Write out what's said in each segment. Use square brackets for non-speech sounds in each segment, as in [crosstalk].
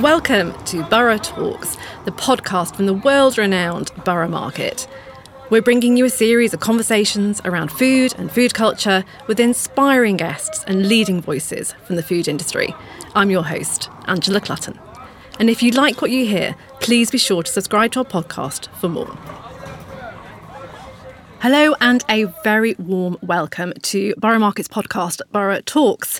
Welcome to Borough Talks, the podcast from the world renowned Borough Market. We're bringing you a series of conversations around food and food culture with inspiring guests and leading voices from the food industry. I'm your host, Angela Clutton. And if you like what you hear, please be sure to subscribe to our podcast for more. Hello, and a very warm welcome to Borough Market's podcast, Borough Talks.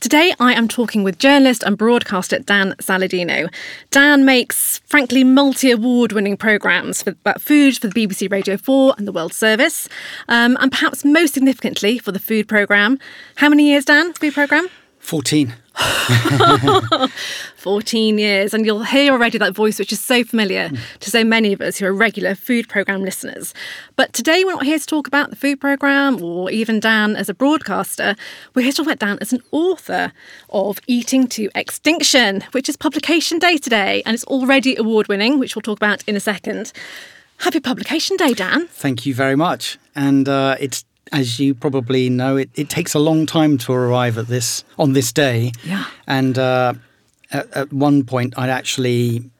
Today, I am talking with journalist and broadcaster Dan Saladino. Dan makes, frankly, multi award winning programmes about food for the BBC Radio 4 and the World Service, um, and perhaps most significantly for the food programme. How many years, Dan, food programme? 14. [laughs] 14 years, and you'll hear already that voice which is so familiar to so many of us who are regular food programme listeners. But today we're not here to talk about the food programme or even Dan as a broadcaster. We're here to talk about Dan as an author of Eating to Extinction, which is publication day today, and it's already award winning, which we'll talk about in a second. Happy publication day, Dan. Thank you very much. And uh, it's as you probably know, it, it takes a long time to arrive at this on this day. Yeah. And uh, at, at, one point, I'd actually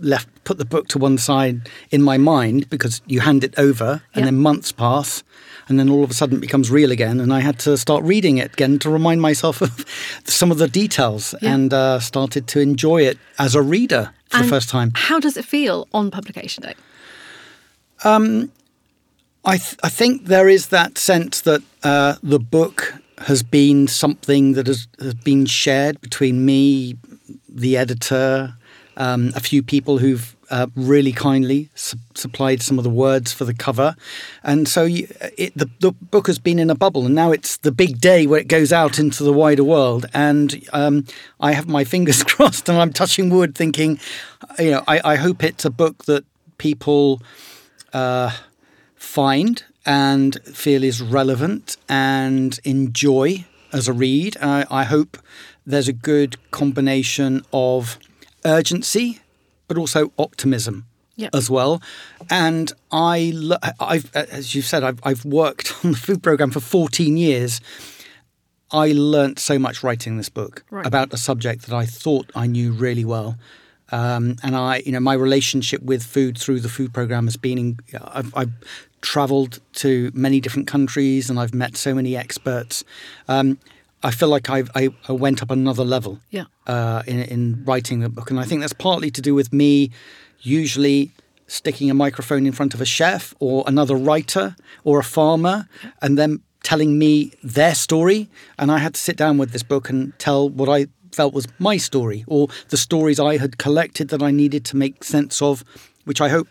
left put the book to one side in my mind because you hand it over, and then months pass, and then all of a sudden it becomes real again, and I had to start reading it again to remind myself of [laughs] some of the details, and uh, started to enjoy it as a reader for and the first time. How does it feel on publication day? Um, I, th- I think there is that sense that uh, the book has been something that has, has been shared between me, the editor, um, a few people who've uh, really kindly su- supplied some of the words for the cover. And so you, it, the, the, book has been in a bubble, and now it's the big day where it goes out into the wider world. And um, I have my [laughs] fingers crossed and I'm touching wood thinking, you know, I, I hope it's a book that people. Uh, find and feel is relevant and enjoy as a read. Uh, I hope there's a good combination of urgency, but also optimism yep. as well. And I, I've, as you've said, I've, I've worked [laughs] on the food program for 14 years. I learnt so much writing this book right. about a subject that I thought I knew really well. Um, and I, you know, my relationship with food through the food program has been. I've, I've traveled to many different countries and I've met so many experts. Um, I feel like I've, I, I went up another level yeah. uh, in, in writing the book. And I think that's partly to do with me usually sticking a microphone in front of a chef or another writer or a farmer and then telling me their story. And I had to sit down with this book and tell what I felt was my story or the stories I had collected that I needed to make sense of, which I hope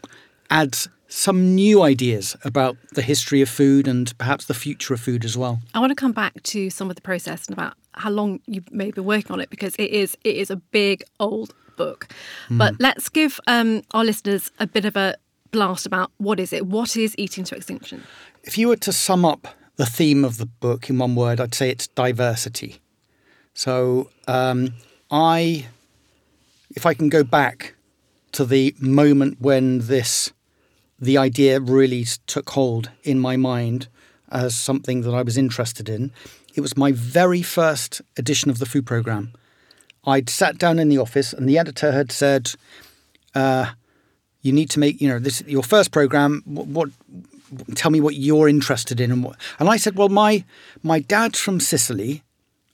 adds some new ideas about the history of food and perhaps the future of food as well. I want to come back to some of the process and about how long you may be working on it because it is it is a big old book. Mm. But let's give um, our listeners a bit of a blast about what is it? What is eating to extinction? If you were to sum up the theme of the book in one word, I'd say it's diversity. So um, I, if I can go back to the moment when this the idea really took hold in my mind as something that I was interested in. It was my very first edition of the food program. I'd sat down in the office, and the editor had said, uh, "You need to make, you know, this your first program. What, what, Tell me what you're interested in." And what, and I said, "Well, my my dad's from Sicily,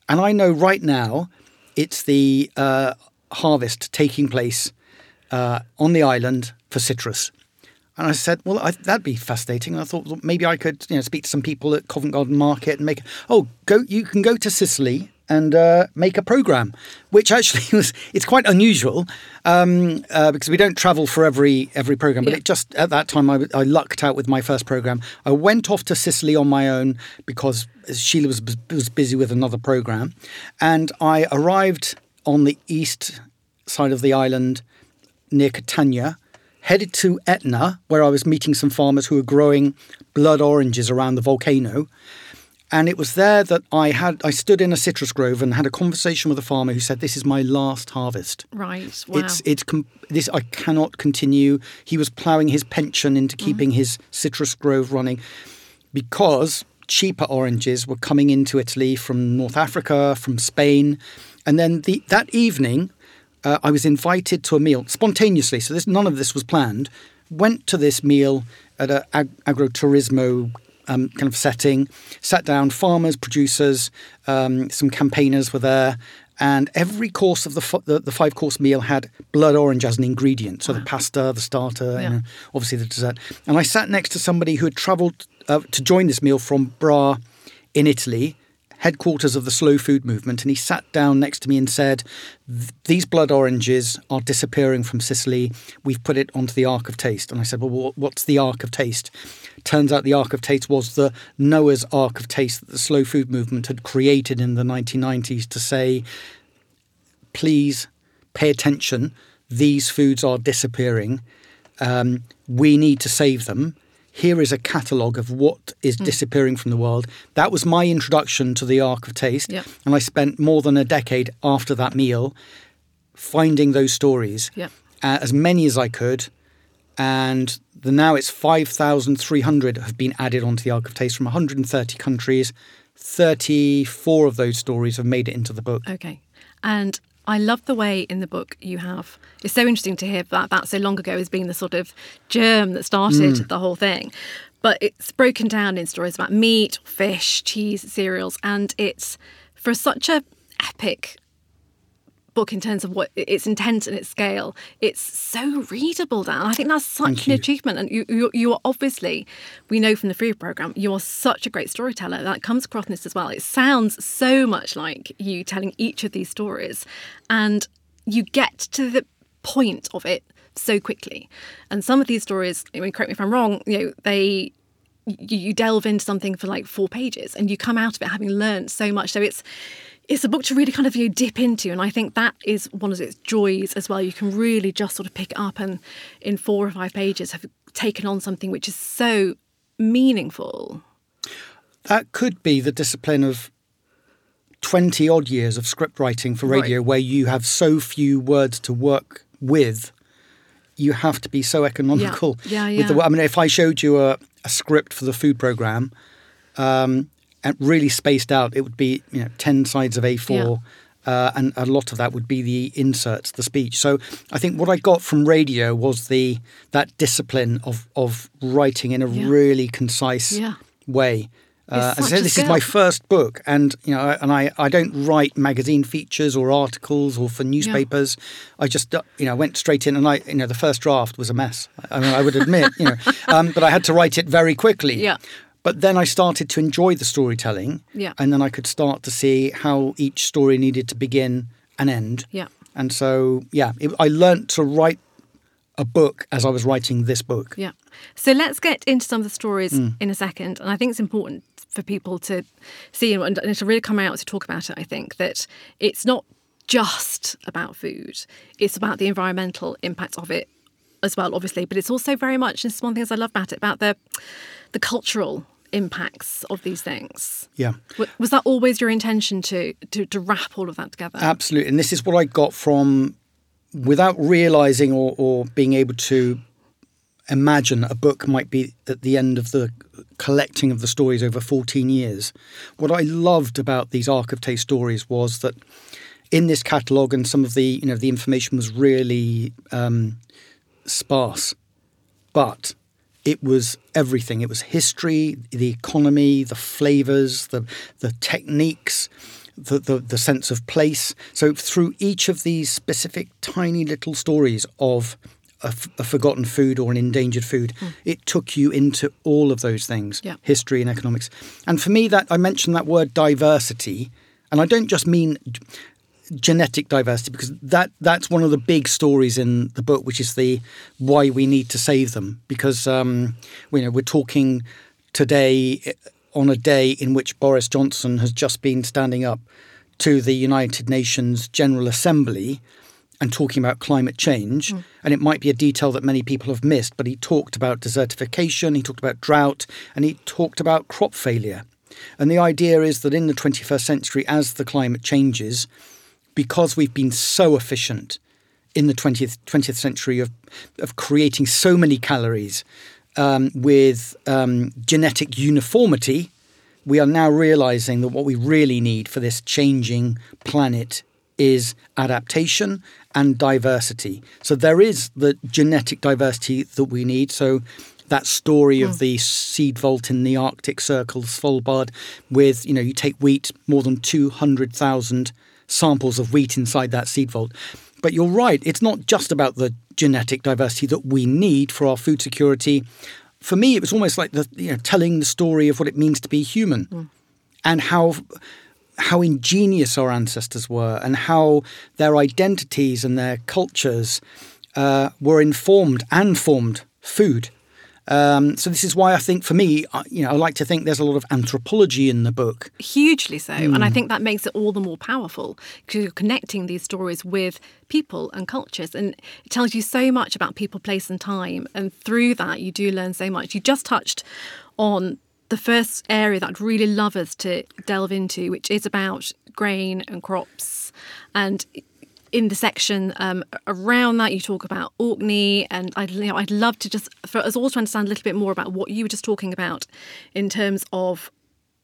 and I know right now it's the uh, harvest taking place uh, on the island for citrus." And I said, well, I, that'd be fascinating. And I thought well, maybe I could, you know, speak to some people at Covent Garden Market and make. Oh, go! You can go to Sicily and uh, make a program, which actually [laughs] was it's quite unusual um, uh, because we don't travel for every every program. But yeah. it just at that time I, I, lucked out with my first program. I went off to Sicily on my own because Sheila was was busy with another program, and I arrived on the east side of the island near Catania headed to Etna, where I was meeting some farmers who were growing blood oranges around the volcano. And it was there that I had I stood in a citrus grove and had a conversation with a farmer who said, "This is my last harvest. Right. Wow. It's it's this I cannot continue." He was ploughing his pension into mm-hmm. keeping mm. his citrus grove running because cheaper oranges were coming into Italy from North Africa, from Spain, and then the that evening uh, I was invited to a meal spontaneously. So this none of this was planned. Went to this meal at an ag- agriturismo um, kind of setting. Sat down, farmers, producers, um, some campaigners were there, and every course of the, f- the, the five course meal had blood orange as an ingredient. So the pasta, the starter, Yeah. you know, obviously the dessert. And I sat next to somebody who had travelled uh, to join this meal from Bra in Italy, headquarters of the slow food movement, and he sat down next to me and said, "These blood oranges are disappearing from Sicily. We've put it onto the Ark of Taste." And I said, "Well, what's the Ark of Taste?" Turns out the Ark of Taste was the Noah's Ark of Taste that the slow food movement had created in the 1990s to say, "Please pay attention. These foods are disappearing. Um, we need to save them." Here is a catalogue of what is disappearing from the world. That was my introduction to the Ark of Taste. Yep. And I spent more than a decade after that meal finding those stories, Yep. uh, as many as I could. And the, now it's 5,300 have been added onto the Ark of Taste from 130 countries. 34 of those stories have made it into the book. Okay. And I love the way in the book you have. It's so interesting to hear that that so long ago as being the sort of germ that started mm. the whole thing. But it's broken down in stories about meat, fish, cheese, cereals, and it's for such a epic book in terms of what its intent and its scale. It's so readable, Dan. I think that's such an achievement. And you, you, you are obviously, we know from the food program, you are such a great storyteller. That comes across in this as well. It sounds so much like you telling each of these stories, and you get to the point of it so quickly. And some of these stories, I mean, correct me if I'm wrong, you know, they you, you delve into something for like four pages and you come out of it having learned so much. So it's it's a book to really kind of you know, dip into, and I think that is one of its joys as well. You can really just sort of pick it up and in four or five pages have taken on something which is so meaningful. That could be the discipline of 20 odd years of script writing for radio Right. where you have so few words to work with. You have to be so economical. Yeah, With the, yeah. I mean, if I showed you a, a script for the food program um, and really spaced out, it would be you know 10 sides of A4. Uh, and a lot of that would be the inserts, the speech. So I think what I got from radio was the that discipline of of writing in a Yeah. really concise Yeah. way. Uh, as I said, this is my first book, and you know, and I, I don't write magazine features or articles or for newspapers. I just uh, you know went straight in, and I you know the first draft was a mess. I mean, I would admit, you know, [laughs] um, but I had to write it very quickly. Yeah. But then I started to enjoy the storytelling, Yeah. and then I could start to see how each story needed to begin and end. Yeah. And so, yeah, it, I learnt to write a book as I was writing this book. Yeah. So let's get into some of the stories Mm. in a second. And I think it's important for people to see and, and to really come out to talk about it. I think that it's not just about food, it's about the environmental impact of it as well, obviously. But it's also very much, this is one of the things I love about it, about the, the cultural impacts of these things. Yeah. Was that always your intention to, to, to wrap all of that together? Absolutely. And this is what I got from, without realizing or, or being able to imagine a book might be at the end of the collecting of the stories over 14 years. What I loved about these Ark of Taste stories was that in this catalogue and some of the, you know, the information was really um, sparse, but it was everything. It was history, the economy, the flavors, the the techniques, the, the the sense of place. So through each of these specific tiny little stories of a, f- a forgotten food or an endangered food, hmm. it took you into all of those things, Yeah. history and economics. And for me, that I mentioned that word diversity, and I don't just mean genetic diversity because that that's one of the big stories in the book, which is the why we need to save them. Because um, you know we're talking today eh, on a day in which Boris Johnson has just been standing up to the United Nations General Assembly and talking about climate change. And it might be a detail that many people have missed, but he talked about desertification, he talked about drought, and he talked about crop failure. And the idea is that in the 21st century, as the climate changes, because we've been so efficient in the 20th, 20th century of, of creating so many calories um, with um, genetic uniformity, we are now realizing that what we really need for this changing planet is adaptation and diversity. So there is the genetic diversity that we need. So that story of the seed vault in the Arctic Circle, Svalbard, with you know you take wheat, more than two hundred thousand samples of wheat inside that seed vault. But you're right; it's not just about the genetic diversity that we need for our food security. For me, it was almost like the you know telling the story of what it means to be human, and how how ingenious our ancestors were, and how their identities and their cultures uh, were informed and formed food. Um, so this is why I think, for me, I, you know, I like to think there's a lot of anthropology in the book. Hugely so. And I think that makes it all the more powerful because you're connecting these stories with people and cultures. And it tells you so much about people, place, and time. And through that, you do learn so much. You just touched on the first area that I'd really love us to delve into, which is about grain and crops. And in the section um, around that, you talk about Orkney, and I'd, you know, I'd love to just for us all to understand a little bit more about what you were just talking about in terms of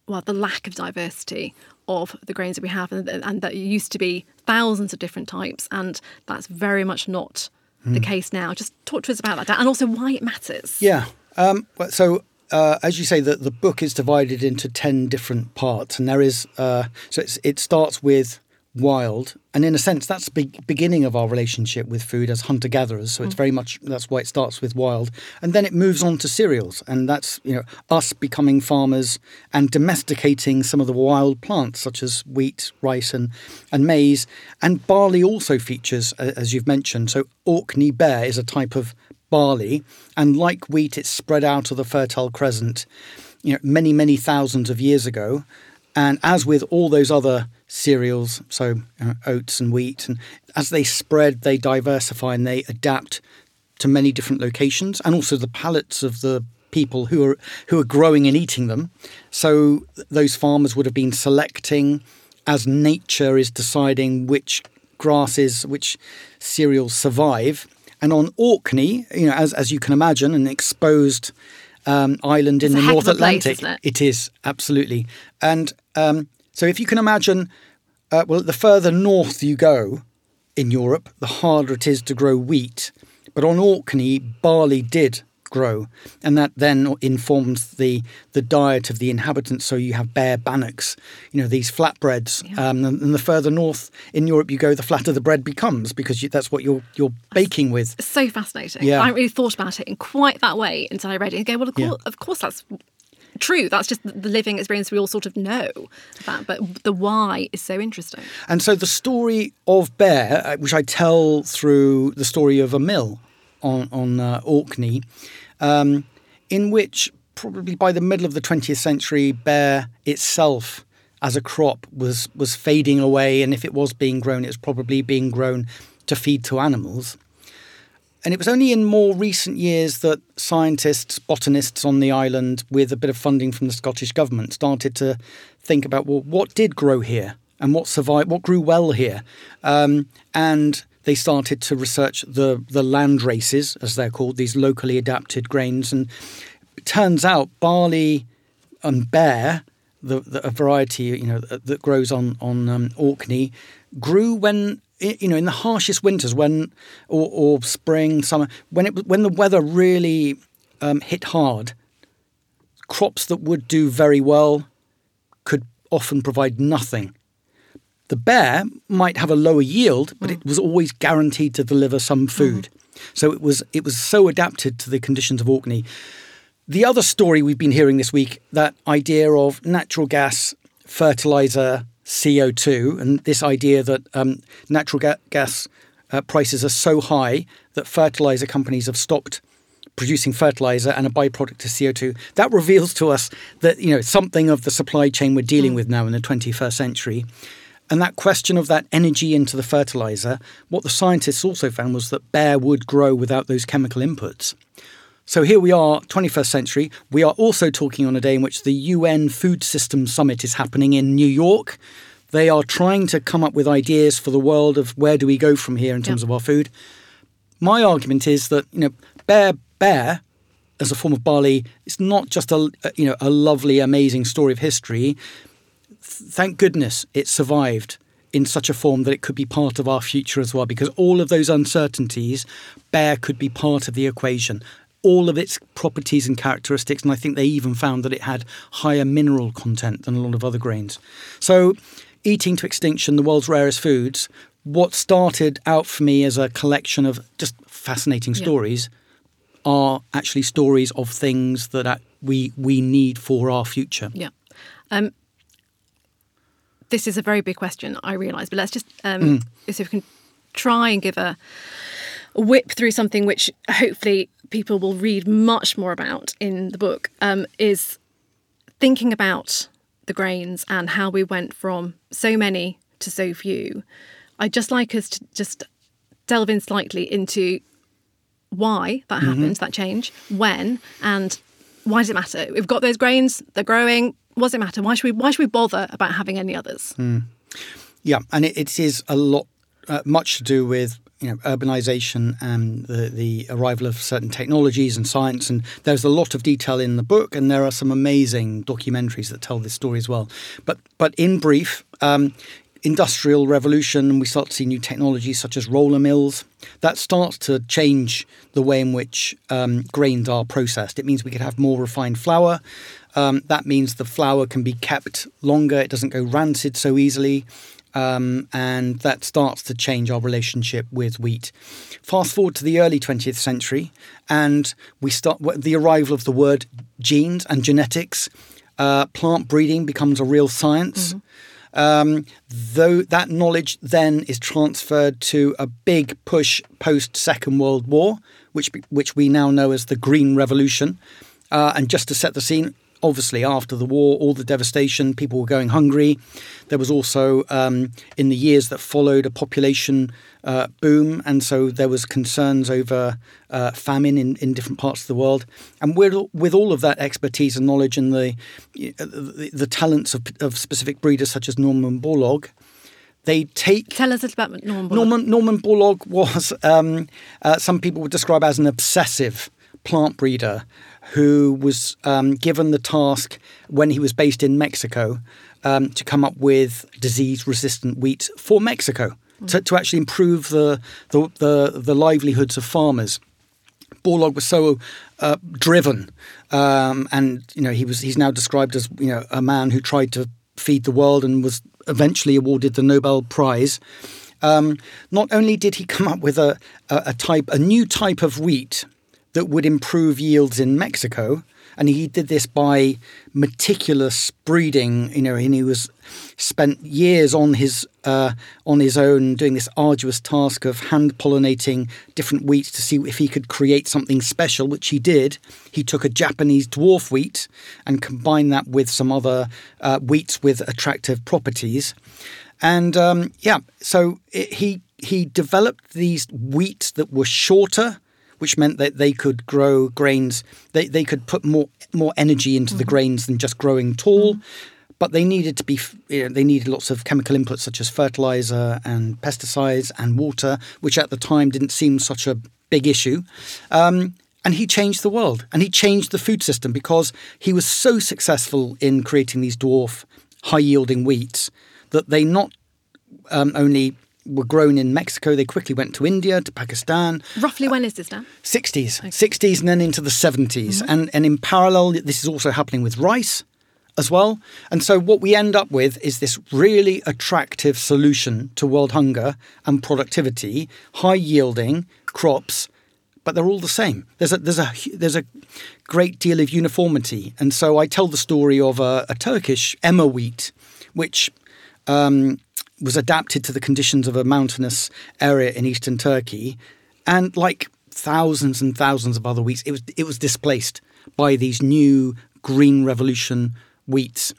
well the lack of diversity of the grains that we have, and, and that used to be thousands of different types, and that's very much not the case now. Just talk to us about that, and also why it matters. Yeah. Um, so uh, as you say, the, the book is divided into 10 different parts, and there is, uh, so it's, it starts with wild, and in a sense, that's the be- beginning of our relationship with food as hunter gatherers. So it's mm. very much, that's why it starts with wild. And then it moves on to cereals, and that's, you know, us becoming farmers and domesticating some of the wild plants, such as wheat, rice, and, and maize. And barley also features, as you've mentioned. So Orkney Bere is a type of barley, and like wheat, it's spread out of the Fertile Crescent, you know, many many thousands of years ago. And as with all those other cereals, so uh, oats and wheat, and as they spread, they diversify and they adapt to many different locations, and also the palates of the people who are who are growing and eating them. So those farmers would have been selecting as nature is deciding which grasses, which cereals survive. And on Orkney, you know, as as you can imagine, an exposed um, island in It's a the North place, Atlantic, isn't it? it is absolutely. And um, so, if you can imagine, uh, well, the further north you go in Europe, the harder it is to grow wheat. But on Orkney, barley did grow, and that then informs the the diet of the inhabitants. So you have bere bannocks, you know, these flatbreads. Um, and, and the further north in Europe you go, the flatter the bread becomes because you, that's what you're you're baking with. so fascinating. Yeah. I hadn't really thought about it in quite that way until I read it and go, well, of course, Yeah. of course that's true. That's just the living experience we all sort of know about. But the why is so interesting. And so the story of Bere, uh, which I tell through the story of a mill on on uh, Orkney, um, in which probably by the middle of the 20th century, Bere itself as a crop was was fading away, and if it was being grown, it was probably being grown to feed to animals. And it was only in more recent years that scientists, botanists on the island, with a bit of funding from the Scottish government, started to think about well, what did grow here and what survived, what grew well here, um, and they started to research the the land races, as they're called, these locally adapted grains. And it turns out barley and bere, the, the a variety you know that that grows on on um, Orkney, grew when you know in the harshest winters when or, or spring summer when it when the weather really um, hit hard. Crops that would do very well could often provide nothing. The bere might have a lower yield, but it was always guaranteed to deliver some food. So it was it was so adapted to the conditions of Orkney. The other story we've been hearing this week, that idea of natural gas, fertilizer, CO2, and this idea that um, natural ga- gas uh, prices are so high that fertilizer companies have stopped producing fertilizer and a byproduct is CO2. That reveals to us that you know something of the supply chain we're dealing with now in the 21st century. And that question of that energy into the fertilizer, what the scientists also found was that bere would grow without those chemical inputs. So here we are, 21st century. We are also talking on a day in which the UN Food Systems Summit is happening in New York. They are trying to come up with ideas for the world of where do we go from here in terms of our food. My argument is that you know, bere bere as a form of barley, it's not just a you know a lovely, amazing story of history. Thank goodness it survived. in such a form that it could be part of our future as well, because all of those uncertainties, bere could be part of the equation. All of its properties and characteristics, and I think they even found that it had higher mineral content than a lot of other grains. So, eating to extinction, the world's rarest foods, what started out for me as a collection of just fascinating Yeah. stories are actually stories of things that we we need for our future. Yeah. Um, this is a very big question, I realise, but let's just um, Mm. see if we can try and give a, a whip through something which hopefully people will read much more about in the book. Um, is thinking about the grains and how we went from so many to so few. I'd just like us to just delve in slightly into why that Mm-hmm. happened, that change, when, and why does it matter? We've got those grains, they're growing. Does it matter? Why should we? Why should we bother about having any others? Yeah, and it, it is a lot, uh, much to do with you know urbanization and the the arrival of certain technologies and science. And there's a lot of detail in the book, and there are some amazing documentaries that tell this story as well. But but in brief. Um, Industrial revolution, and we start to see new technologies such as roller mills. That starts to change the way in which um, grains are processed. It means we could have more refined flour. Um, that means the flour can be kept longer, it doesn't go rancid so easily. Um, and that starts to change our relationship with wheat. Fast forward to the early 20th century, and we start the arrival of the word genes and genetics. Uh, plant breeding becomes a real science. Um, though that knowledge then is transferred to a big push post Second World War, which which we now know as the Green Revolution. Uh, and just to set the scene, obviously after the war, all the devastation, people were going hungry. There was also um, in the years that followed a population uh, boom, and so there was concerns over uh, famine in, in different parts of the world. And with with all of that expertise and knowledge and the the, the talents of, of specific breeders such as Norman Borlaug, they take Tell us a little about Norman. Borlaug. Norman Norman Borlaug was um, uh, some people would describe as an obsessive plant breeder who was um, given the task when he was based in Mexico um, to come up with disease-resistant wheat for Mexico to, to actually improve the, the the the livelihoods of farmers. Borlaug was so uh, driven, um, and you know he was he's now described as you know a man who tried to feed the world and was eventually awarded the Nobel Prize. Um, not only did he come up with a, a, a type a new type of wheat that would improve yields in Mexico, and he did this by meticulous breeding. You know, and he was spent years on his uh, on his own doing this arduous task of hand pollinating different wheats to see if he could create something special, which he did. He took a Japanese dwarf wheat and combined that with some other uh, wheats with attractive properties, and um, yeah, so it, he he developed these wheats that were shorter which meant that they could grow grains. They, they could put more more energy into the grains than just growing tall. But they needed to be. You know, they needed lots of chemical inputs such as fertilizer and pesticides and water, which at the time didn't seem such a big issue. Um, and he changed the world, and he changed the food system because he was so successful in creating these dwarf, high yielding wheats that they not um, only were grown in Mexico, they quickly went to India, to Pakistan, Roughly when is this now? 60s, 60s, and then into the 70s. And, and in parallel, this is also happening with rice as well. And so, what we end up with is this really attractive solution to world hunger and productivity, high yielding crops. But they're all the same. There's a there's a there's a great deal of uniformity, and so I tell the story of a, a Turkish emmer wheat, which um, was adapted to the conditions of a mountainous area in eastern Turkey, and like thousands and thousands of other wheats, it was it was displaced by these new green revolution wheats,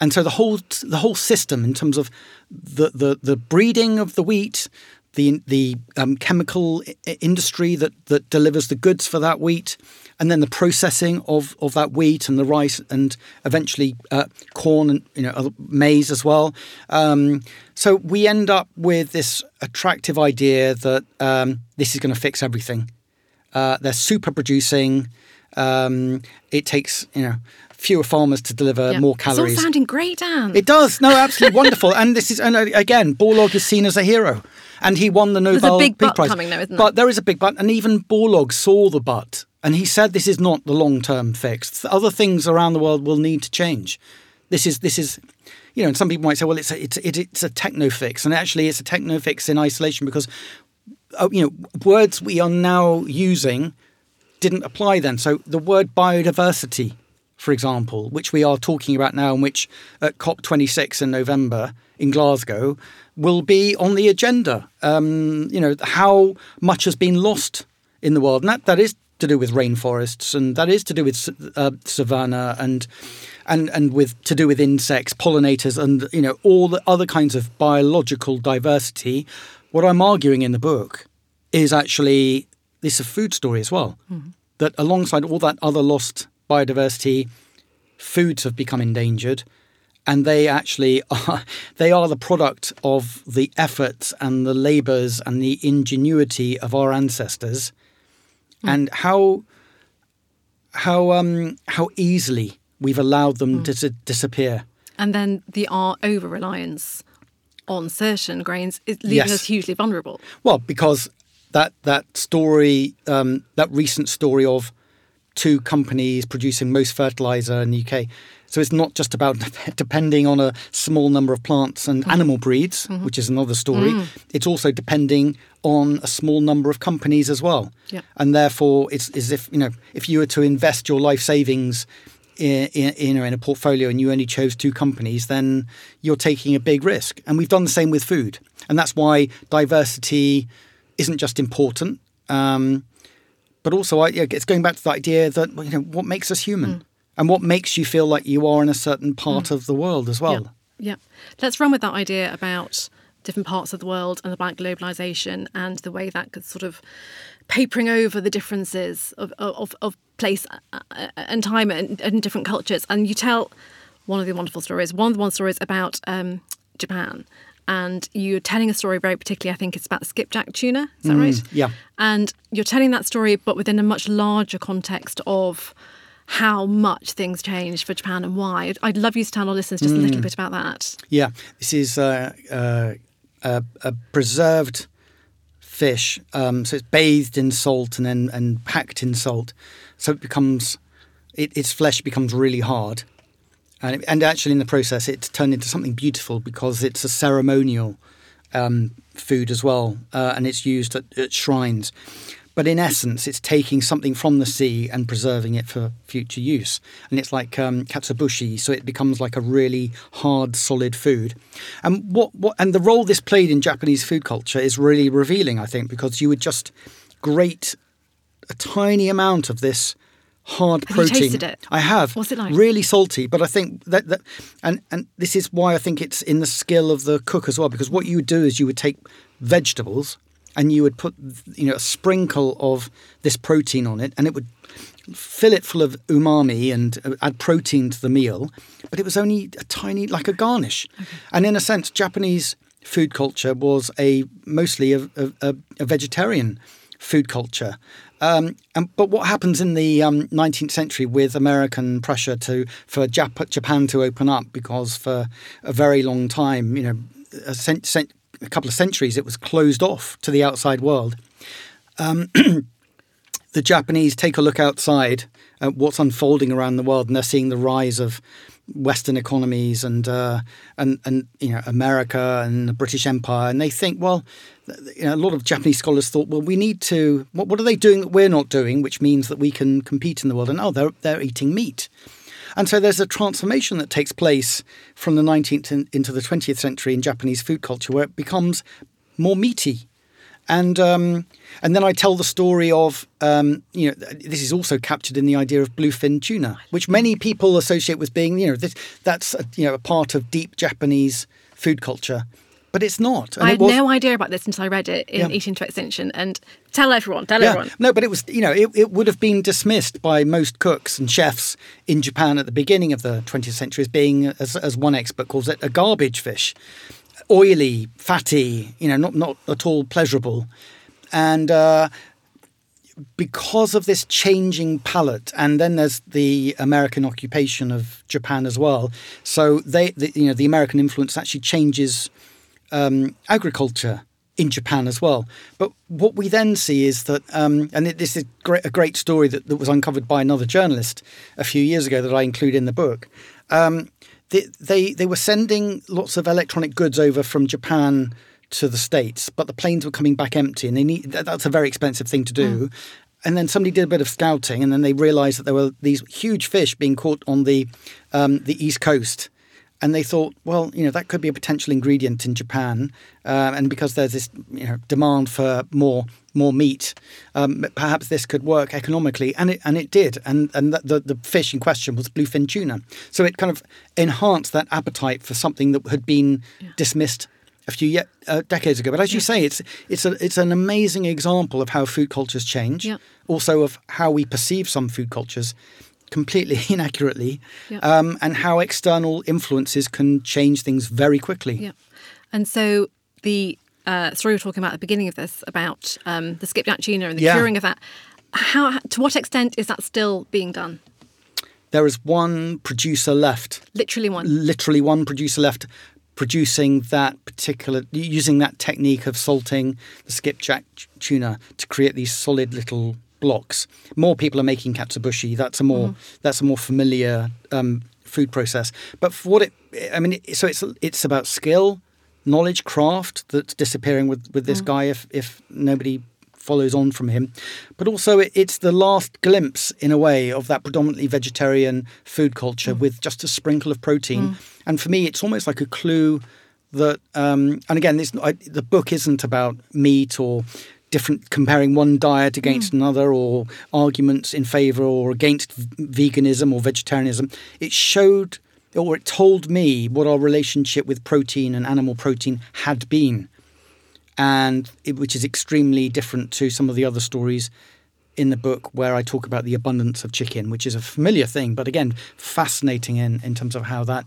and so the whole the whole system in terms of the the, the breeding of the wheat. The, the um, chemical industry that, that delivers the goods for that wheat, and then the processing of, of that wheat and the rice, and eventually uh, corn and you know maize as well. Um, so we end up with this attractive idea that um, this is going to fix everything. Uh, they're super producing. Um, it takes you know fewer farmers to deliver more It's calories. all sounding great, Dan. It does. No, absolutely wonderful. And this is, and uh, again, Borlaug is seen as a hero. And he won the Nobel a big Peace but Prize. coming though, isn't there? But there is a big but. And even Borlaug saw the but. And he said this is not the long term fix. Other things around the world will need to change. This is, this is, you know, and some people might say, well, it's a, it's, it, it's a techno fix. And actually, it's a techno fix in isolation because, uh, you know, words we are now using didn't apply then. So the word biodiversity, for example, which we are talking about now, and which at COP26 in November in Glasgow will be on the agenda. Um, you know how much has been lost in the world, and that, that is to do with rainforests, and that is to do with uh, savanna, and and and with to do with insects, pollinators, and you know all the other kinds of biological diversity. What I'm arguing in the book is actually this is a food story as well. That alongside all that other lost biodiversity, foods have become endangered, and they actually [laughs] are they are the product of the efforts and the labours and the ingenuity of our ancestors, and how how um how easily we've allowed them to dis- disappear. and then the our over reliance on certain grains is leaving Yes. us hugely vulnerable. Well, because that that story, um, that recent story of two companies producing most fertilizer in the UK. So it's not just about [laughs] depending on a small number of plants and mm-hmm. animal breeds, mm-hmm. which is another story. Mm. It's also depending on a small number of companies as well. Yep. And therefore, it's as if you know, if you were to invest your life savings in, in, in, in a portfolio and you only chose two companies, then you're taking a big risk. And we've done the same with food. And that's why diversity isn't just important, um, but also I, yeah, it's going back to the idea that you know what makes us human and what makes you feel like you are in a certain part of the world as well. Yeah. Let's run with that idea about different parts of the world and about globalization and the way that could sort of papering over the differences of, of, of place uh, and time and, and different cultures. And you tell one of the wonderful stories, one of the one stories about um, Japan. And you're telling a story very particularly, I think it's about skipjack tuna. Is that right? yeah. And you're telling that story, but within a much larger context of how much things changed for Japan and why. I'd- love you to tell our listeners just a little bit about that. Yeah, this is uh, uh, a, a preserved fish. Um, so it's bathed in salt and then and packed in salt, so it becomes it, its flesh becomes really hard, and it- and actually in the process it's turned into something beautiful because it's a ceremonial um, food as well, uh, and it's used at, at shrines. But in essence, it's taking something from the sea and preserving it for future use. And it's like um, so it becomes like a really hard, solid food. And what, what and the role this played in Japanese food culture is really revealing, I think, because you would just grate a tiny amount of this hard Have you protein. tasted it? I have. What's it like? Really salty, but I think that, that and and this is why I think it's in the skill of the cook as well. Because what you would do is you would take vegetables and you would put you know a sprinkle of this protein on it, and it would fill it full of umami and uh, add protein to the meal. But it was only a tiny, like a garnish. And in a sense, Japanese food culture was a mostly a, a- a vegetarian food culture. Um, and, but what happens in the um, 19th century with American pressure to for Jap- Japan to open up because for a very long time, you know, a, cent- cent- a couple of centuries, it was closed off to the outside world. Um, [clears throat] the Japanese take a look outside at what's unfolding around the world, and they're seeing the rise of Western economies and uh, and and you know America and the British Empire, and they think, well, you know, a lot of Japanese scholars thought, well, we need to. What, what are they doing that we're not doing, which means that we can compete in the world? And oh, they're they're eating meat. And so there's a transformation that takes place from the 19th in, into the 20th century in Japanese food culture where it becomes more meaty. And um, and then I tell the story of um, you know this is also captured in the idea of bluefin tuna, which many people associate with being you know this, that's a, you know a part of deep Japanese food culture, but it's not. And I it had was- no idea about this until I read it in Yeah. Eating to Extinction. And tell everyone, tell Yeah, everyone. no, but it was you know it, it would have been dismissed by most cooks and chefs in Japan at the beginning of the 20th century as being, as, as one expert calls it, a garbage fish, oily, fatty, you know, not not at all pleasurable, and uh, because of this changing palate, and then there's the American occupation of Japan as well. So they, the, you know, the American influence actually changes um, agriculture in Japan as well. But what we then see is that, um, and this is a great story that, that, was uncovered by another journalist a few years ago that I include in the book. Um, they, they, they were sending lots of electronic goods over from Japan to the states, but the planes were coming back empty, and they need that's a very expensive thing to do. Mm. And then somebody did a bit of scouting, and then they realised that there were these huge fish being caught on the um, the east coast and they thought, well, you know, that could be a potential ingredient in Japan, uh, and because there's this you know, demand for more more meat, um, perhaps this could work economically, and it and it did, and and the the fish in question was bluefin tuna, so it kind of enhanced that appetite for something that had been yeah. dismissed a few ye- uh, decades ago. But as you say, it's it's a it's an amazing example of how food cultures change, yeah. also of how we perceive some food cultures completely [laughs] inaccurately, um, and how external influences can change things very quickly. Yeah. And so the uh, are talking about at the beginning of this about um, the skipjack tuna and the yeah. curing of that, how to what extent is that still being done? There is one producer left. Literally one. Literally one producer left producing that particular using that technique of salting the skipjack tuna to create these solid little blocks. More people are making katsuobushi. That's a more mm-hmm. that's a more familiar um, food process. But for what it, I mean, so it's it's about skill, knowledge, craft that's disappearing with with this mm. guy if if nobody follows on from him. But also, it, it's the last glimpse, in a way, of that predominantly vegetarian food culture mm. with just a sprinkle of protein. Mm. And for me, it's almost like a clue that, um, and again, this, I, the book isn't about meat or different comparing one diet against mm. another or arguments in favor or against veganism or vegetarianism it showed or it told me what our relationship with protein and animal protein had been and it, which is extremely different to some of the other stories in the book where I talk about the abundance of chicken, which is a familiar thing, but again, fascinating in, in terms of how that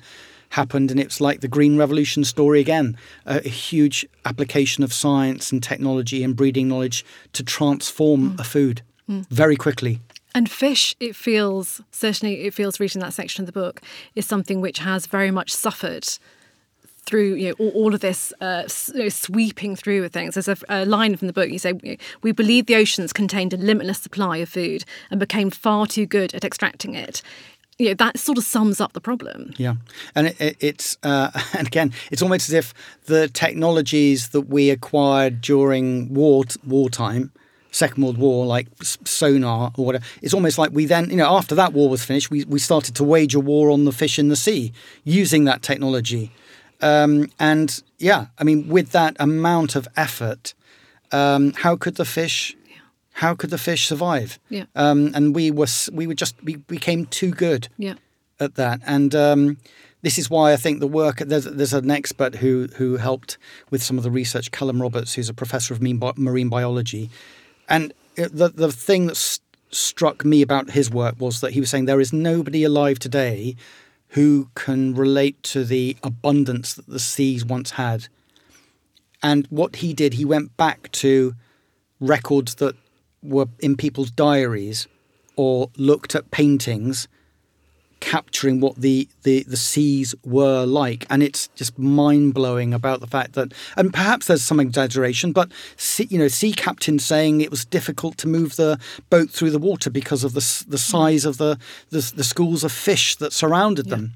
happened, and it's like the Green Revolution story again a, a huge application of science and technology and breeding knowledge to transform mm. a food mm. very quickly. And fish, it feels certainly it feels reading that section of the book is something which has very much suffered through you know all, all of this uh, you know, sweeping through of things. There's a, a, line from the book. You say we believe the oceans contained a limitless supply of food and became far too good at extracting it you know, that sort of sums up the problem. Yeah, and it, it, it's uh, [laughs] and again, it's almost as if the technologies that we acquired during war wartime. Second World War, like sonar or whatever. It's almost like we then, you know, after that war was finished, we, we started to wage a war on the fish in the sea using that technology. Um, and yeah, I mean, with that amount of effort, um, how could the fish how could the fish survive? Yeah. Um, and we were we were just we became too good. Yeah. At that, and um, this is why I think the work there's there's an expert who who helped with some of the research, Callum Roberts, who's a professor of marine biology, and the the thing that st- struck me about his work was that he was saying there is nobody alive today who can relate to the abundance that the seas once had. And what he did, he went back to records that were in people's diaries or looked at paintings capturing what the, the, the seas were like. And it's just mind blowing about the fact that, and perhaps there's some exaggeration, but sea, you know, sea captains saying it was difficult to move the boat through the water because of the, the size of the, the, the schools of fish that surrounded yeah. them.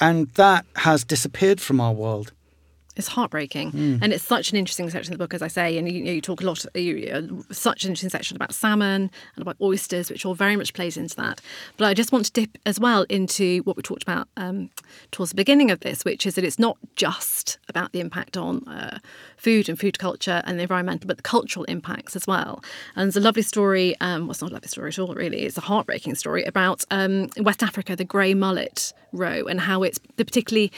And that has disappeared from our world. It's heartbreaking, mm. and it's such an interesting section of the book, as I say. And you, you talk a lot, you, uh, such an interesting section about salmon and about oysters, which all very much plays into that. But I just want to dip as well into what we talked about um, towards the beginning of this, which is that it's not just about the impact on uh, food and food culture and the environmental, but the cultural impacts as well. And there's a lovely story. Um, well, it's not a lovely story at all, really. It's a heartbreaking story about um, West Africa, the grey mullet roe, and how it's the particularly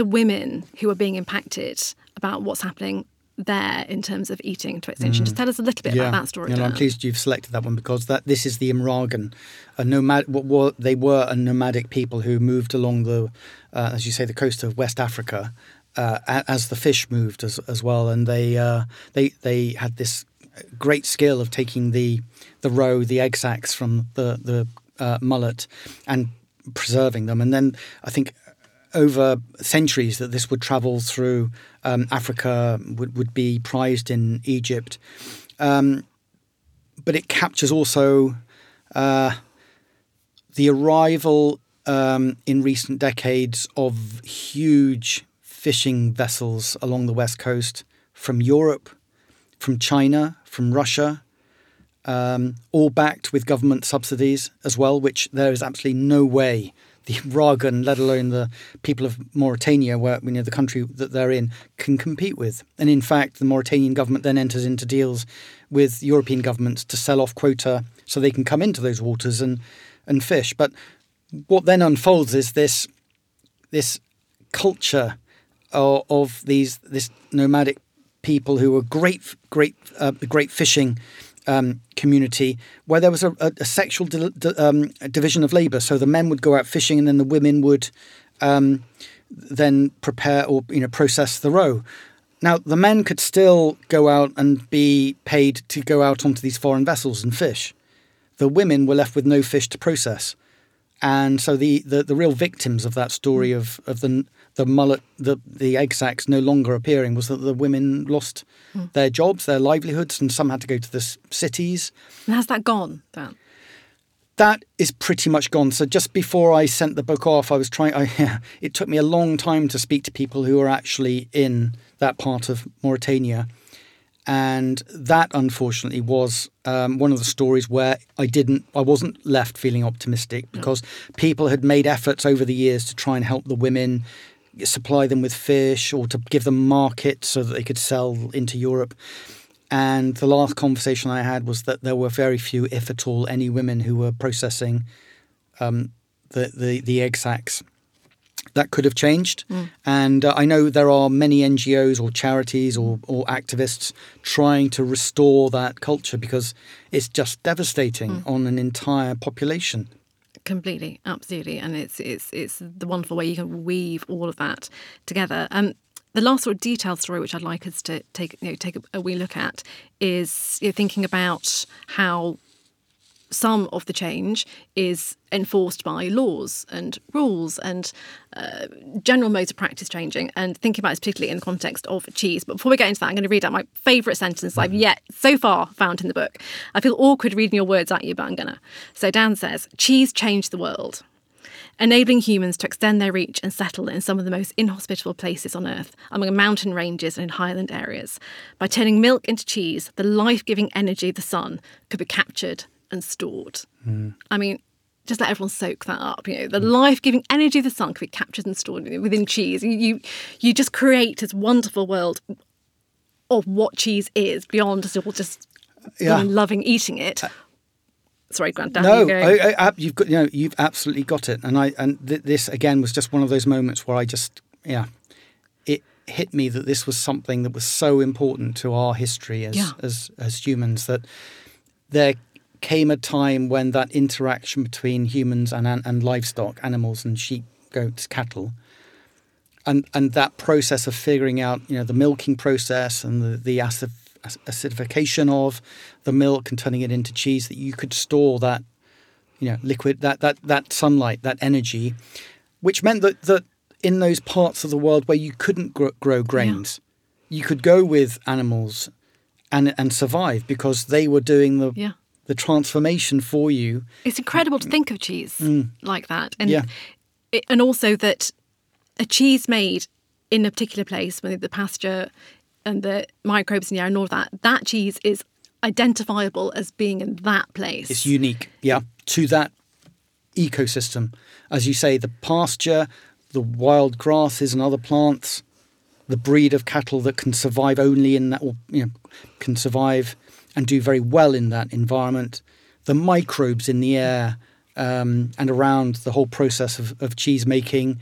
the women who are being impacted about what's happening there in terms of eating to extinction. Mm. Just tell us a little bit yeah. about that story. Yeah, I'm pleased you've selected that one because that this is the Imraguen, a nomad. What were, they were a nomadic people who moved along the, uh, as you say, the coast of West Africa, uh, as the fish moved as, as well, and they uh, they they had this great skill of taking the the roe, the egg sacs from the the uh, mullet, and preserving them. And then I think over centuries that this would travel through um, Africa would, would be prized in Egypt. Um, but it captures also uh, the arrival um, in recent decades of huge fishing vessels along the west coast from Europe, from China, from Russia, um, all backed with government subsidies as well, which there is absolutely no way the Imraguen, let alone the people of Mauritania, where you know the country that they're in, can compete with. And in fact, the Mauritanian government then enters into deals with European governments to sell off quota so they can come into those waters and and fish. But what then unfolds is this this culture of, of these this nomadic people who are great great uh, great fishing um, community where there was a, a, a sexual di- di- um, division of labour. So the men would go out fishing, and then the women would um, then prepare or you know process the roe. Now the men could still go out and be paid to go out onto these foreign vessels and fish. The women were left with no fish to process, and so the, the, the real victims of that story of, of the the mullet, the, the egg sacs no longer appearing was that the women lost mm. their jobs, their livelihoods, and some had to go to the cities. And has that gone, Dan? That is pretty much gone. So just before I sent the book off, I was trying. I, yeah, [laughs] it took me a long time to speak to people who are actually in that part of Mauritania, and that unfortunately was um, one of the stories where I didn't, I wasn't left feeling optimistic because no. people had made efforts over the years to try and help the women supply them with fish or to give them markets so that they could sell into Europe. And the last conversation I had was that there were very few, if at all, any women who were processing um, the, the, the egg sacs. That could have changed. Mm. And uh, I know there are many NGOs or charities or, or activists trying to restore that culture because it's just devastating mm. on an entire population. Completely, absolutely, and it's it's it's the wonderful way you can weave all of that together. Um, the last sort of detailed story, which I'd like us to take you know take a, a wee look at, is you know, thinking about how some of the change is enforced by laws and rules and uh, general modes of practice changing and thinking about it particularly in the context of cheese. But before we get into that, I'm going to read out my favourite sentence I've yet so far found in the book. I feel awkward reading your words at you, but I'm going to. So Dan says, cheese changed the world enabling humans to extend their reach and settle in some of the most inhospitable places on Earth, among mountain ranges and in highland areas. By turning milk into cheese, the life giving energy of the sun could be captured and stored. Mm. I mean, just let everyone soak that up. You know, the mm. life-giving energy of the sun can be captured and stored within cheese. You, you, you just create this wonderful world of what cheese is beyond just just yeah. loving eating it. Uh, Sorry, Granddad. No, you I, I, you've got you know you've absolutely got it, and I and th- this again was just one of those moments where I just yeah, it hit me that this was something that was so important to our history as yeah. as as humans that there came a time when that interaction between humans and, and livestock, animals and sheep, goats, cattle, and and that process of figuring out, you know, the milking process and the, the acid, acidification of the milk and turning it into cheese, that you could store that, you know, liquid, that that that sunlight, that energy, which meant that that in those parts of the world where you couldn't grow, grow grains, yeah. you could go with animals and and survive because they were doing the yeah the transformation for you. It's incredible to think of cheese mm. like that, and yeah. it, and also that a cheese made in a particular place, with the pasture and the microbes in the air and all of that, that cheese is identifiable as being in that place. It's unique, yeah, to that ecosystem. As you say, the pasture, the wild grasses and other plants, the breed of cattle that can survive only in that, or you know, can survive and do very well in that environment. The microbes in the air um, and around the whole process of, of cheese making,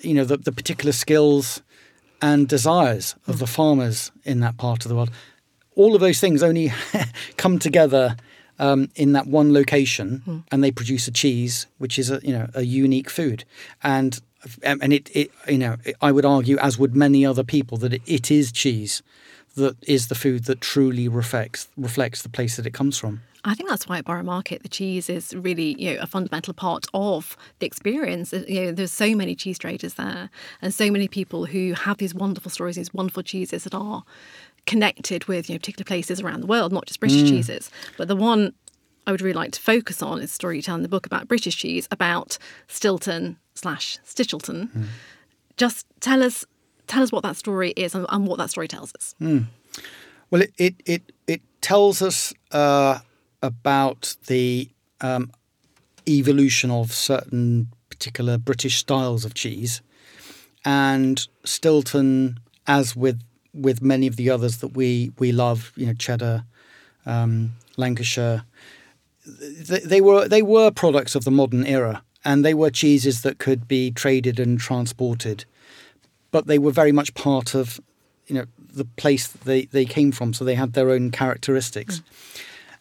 you know, the, the, particular skills and desires of the farmers in that part of the world. All of those things only [laughs] come together um, in that one location, mm. and they produce a cheese, which is a you know a unique food, and and it, it you know I would argue, as would many other people, that it, it is cheese that is the food that truly reflects reflects the place that it comes from. I think that's why at Borough Market the cheese is really you know a fundamental part of the experience. You know, there's so many cheese traders there, and so many people who have these wonderful stories, these wonderful cheeses that are connected with you know particular places around the world, not just British mm. cheeses. But the one I would really like to focus on is story you tell in the book about British cheese, about Stilton slash Stichelton. Mm. Just tell us tell us what that story is and, and what that story tells us. Well, it it it, it tells us uh, about the um, evolution of certain particular British styles of cheese, and Stilton, as with with many of the others that we we love, you know, cheddar, um, Lancashire, they, they were they were products of the modern era, and they were cheeses that could be traded and transported, but they were very much part of, you know, the place that they, they came from. So they had their own characteristics.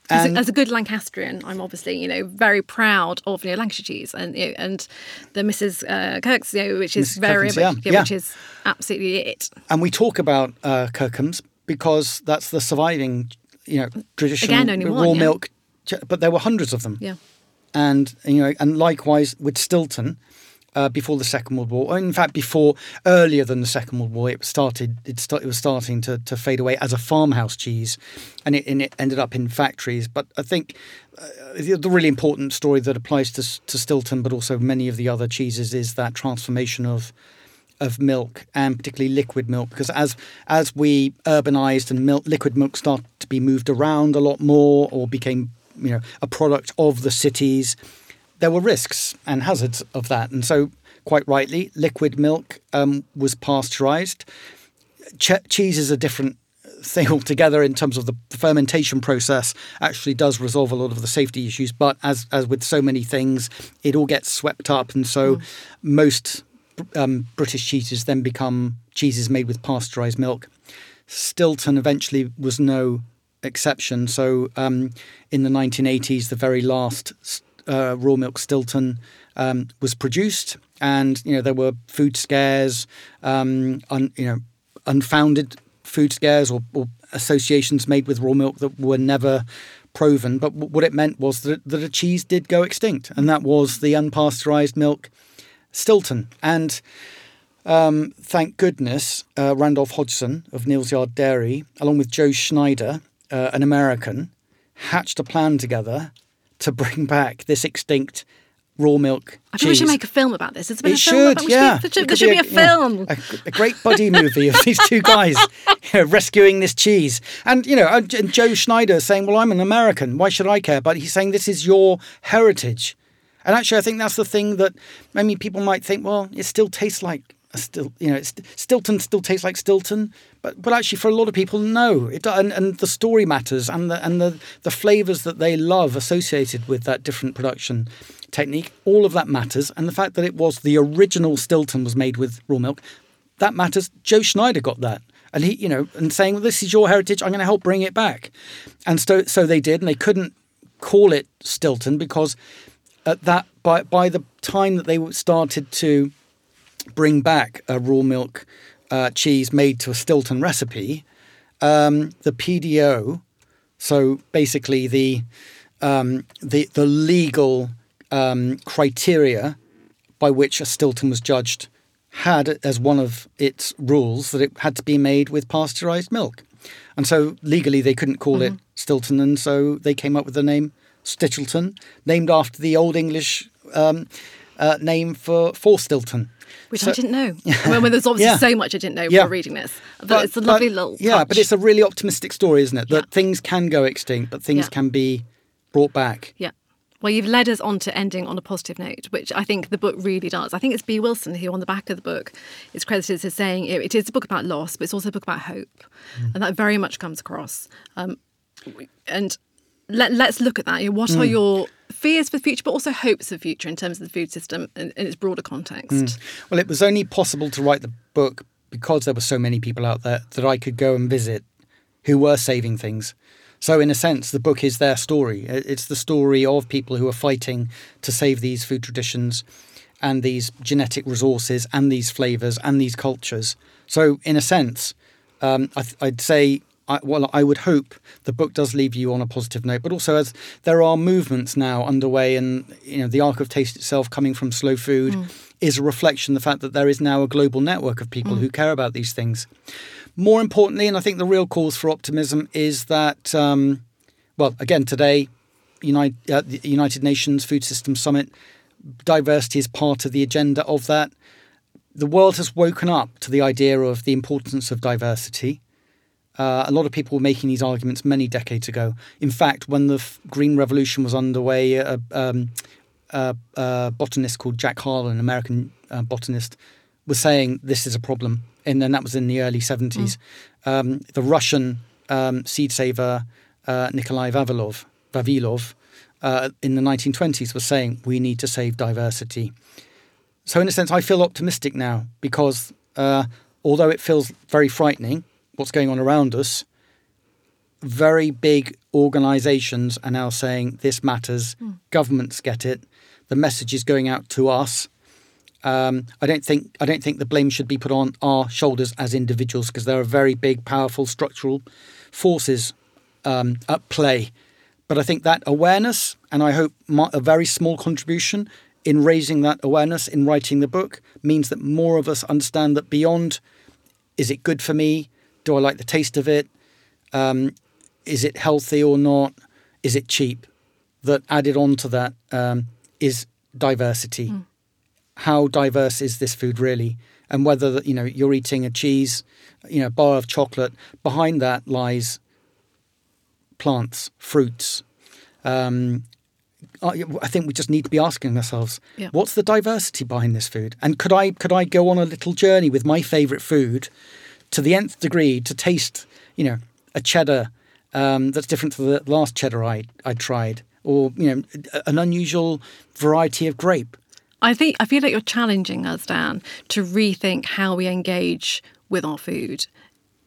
As And a, as a good Lancastrian, I'm obviously you know very proud of you know Lancashire cheese and you know, and the Mrs. Uh, Kirk's, you know, which is Mrs. very Kirkham's, yeah, much, yeah. which is absolutely it. and we talk about uh, Kirkham's because that's the surviving, you know, traditional Again, only one, raw yeah. milk. But there were hundreds of them. Yeah. and you know, and likewise with Stilton, uh, before the Second World War, or in fact before earlier than the Second World War, it started. It, sta- it was starting to, to fade away as a farmhouse cheese, and it, and it ended up in factories. But I think uh, the, the really important story that applies to to Stilton, but also many of the other cheeses, is that transformation of of milk and particularly liquid milk because as as we urbanized and milk liquid milk started to be moved around a lot more or became you know a product of the cities there were risks and hazards of that. And so quite rightly liquid milk um, was pasteurized. Che- cheese is a different thing [laughs] altogether in terms of the fermentation process actually does resolve a lot of the safety issues. But as as with so many things it all gets swept up. And so most um, British cheeses then become cheeses made with pasteurized milk. Stilton eventually was no exception. So um, in the 1980s the very last uh, raw milk Stilton um, was produced and you know there were food scares um, un, you know unfounded food scares or, or associations made with raw milk that were never proven. But w- what it meant was that, that a cheese did go extinct, and that was the unpasteurized milk Stilton. And um, thank goodness, uh, Randolph Hodgson of Neal's Yard Dairy, along with Joe Schneider, uh, an American, hatched a plan together to bring back this extinct raw milk I think we should make a film about this. It's been It a film should, about, yeah. Should be, there should be a, yeah, film. a, a great buddy movie of these two guys [laughs] you know, rescuing this cheese. And, you know, and and Joe Schneider saying, well, I'm an American. Why should I care? But he's saying this is your heritage. And actually, I think that's the thing that maybe people might think, well, it still tastes like a still, you know, it's, Stilton still tastes like Stilton. But, but actually, for a lot of people, no. It, and, and the story matters and the, and the, the flavors that they love associated with that different production technique, all of that matters. And the fact that it was the original Stilton was made with raw milk, that matters. Joe Schneider got that. And he, you know, and saying, well, this is your heritage, I'm going to help bring it back. And so, so they did, and they couldn't call it Stilton because at that, by, by the time that they started to bring back a raw milk uh, cheese made to a Stilton recipe, um, the PDO, so basically the um, the the legal um, criteria by which a Stilton was judged had as one of its rules that it had to be made with pasteurized milk, and so legally they couldn't call it Stilton, and so they came up with the name Stichelton, named after the Old English um, uh, name for for Stilton. Which So- I didn't know. [laughs] well, there's obviously Yeah. so much I didn't know Yeah. before reading this. But, it's a lovely little yeah, touch. but it's a really optimistic story, isn't it? That Yeah. things can go extinct, but things can be brought back. Yeah. Well, you've led us on to ending on a positive note, which I think the book really does. I think it's Bee Wilson who, on the back of the book, is credited as saying it is a book about loss, but it's also a book about hope. And that very much comes across. Um, and let, let's look at that. What are your fears for the future, but also hopes for the future in terms of the food system in, in its broader context? Well, it was only possible to write the book because there were so many people out there that I could go and visit who were saving things. So, in a sense, the book is their story. It's the story of people who are fighting to save these food traditions and these genetic resources and these flavors and these cultures. So, in a sense, um, I, would say, I, well, I would hope the book does leave you on a positive note. But also, as there are movements now underway, and you know, the Ark of Taste itself, coming from slow food, mm. is a reflection of the fact that there is now a global network of people mm. who care about these things. More importantly, and I think the real cause for optimism is that, um, well, again, today, United, uh, the United Nations Food Systems Summit, diversity is part of the agenda of that. The world has woken up to the idea of the importance of diversity. Uh, a lot of people were making these arguments many decades ago. In fact, when the f- Green Revolution was underway, a, um, a, a, botanist called Jack Harlan, an American uh, botanist, was saying this is a problem and then that was in the early 70s. Mm. Um, the Russian um, seed saver uh, Nikolai Vavilov, Vavilov uh, in the 1920s was saying we need to save diversity. So, in a sense, I feel optimistic now because uh, although it feels very frightening what's going on around us, very big organizations are now saying this matters, mm. governments get it, the message is going out to us um, I don't think I don't think the blame should be put on our shoulders as individuals because there are very big, powerful structural forces um, at play. But I think that awareness, and I hope a very small contribution in raising that awareness in writing the book, means that more of us understand that beyond is it good for me? Do I like the taste of it? Um, is it healthy or not? Is it cheap? That added on to that um, is diversity. Mm how diverse is this food really, and whether you know you're eating a cheese, you know, bar of chocolate. Behind that lies plants, fruits. Um, I think we just need to be asking ourselves, yeah. what's the diversity behind this food? And could I could I go on a little journey with my favourite food to the nth degree to taste, you know, a cheddar um, that's different to the last cheddar I I tried, or you know, an unusual variety of grape. I think I feel like you're challenging us, Dan, to rethink how we engage with our food.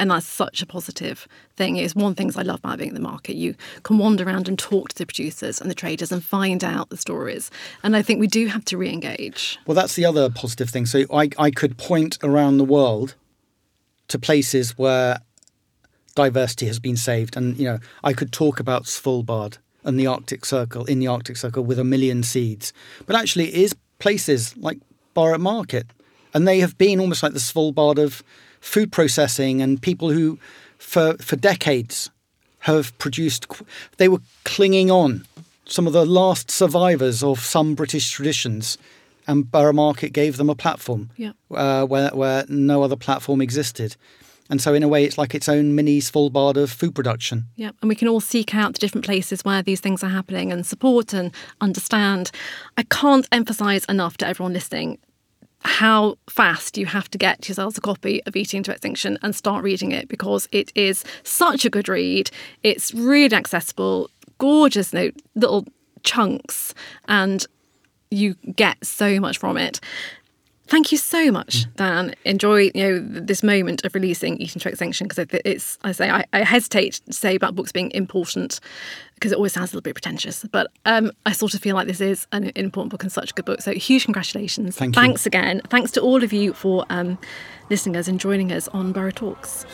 And that's such a positive thing. It's one of the things I love about being in the market. You can wander around and talk to the producers and the traders and find out the stories. And I think we do have to re engage. Well, that's the other positive thing. So I, I could point around the world to places where diversity has been saved. And, you know, I could talk about Svalbard and the Arctic Circle, in the Arctic Circle with a million seeds. But actually, it is places like Borough Market. And they have been almost like the Svalbard of food processing and people who, for, for decades, have produced, they were clinging on, some of the last survivors of some British traditions. And Borough Market gave them a platform yeah. uh, where, where no other platform existed. And so, in a way, it's like its own mini Svalbard of food production. Yeah, and we can all seek out the different places where these things are happening and support and understand. I can't emphasise enough to everyone listening how fast you have to get yourselves a copy of Eating to Extinction and start reading it because it is such a good read. It's really accessible, gorgeous know, little chunks, and you get so much from it. Thank you so much, mm. Dan. Enjoy you know this moment of releasing Eating to Extinction because it's I say I, I, hesitate to say about books being important because it always sounds a little bit pretentious, but um, I sort of feel like this is an important book and such a good book. So huge congratulations! Thank you. Thanks again. Thanks to all of you for um, listening us and joining us on Borough Talks.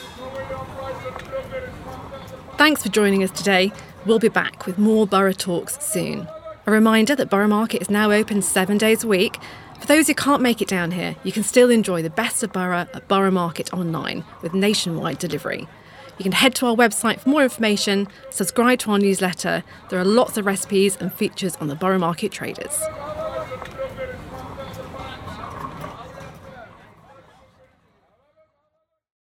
Thanks for joining us today. We'll be back with more Borough Talks soon. A reminder that Borough Market is now open seven days a week for those who can't make it down here, you can still enjoy the best of Borough at Borough Market online with nationwide delivery. You can head to our website for more information, subscribe to our newsletter. There are lots of recipes and features on the Borough Market traders.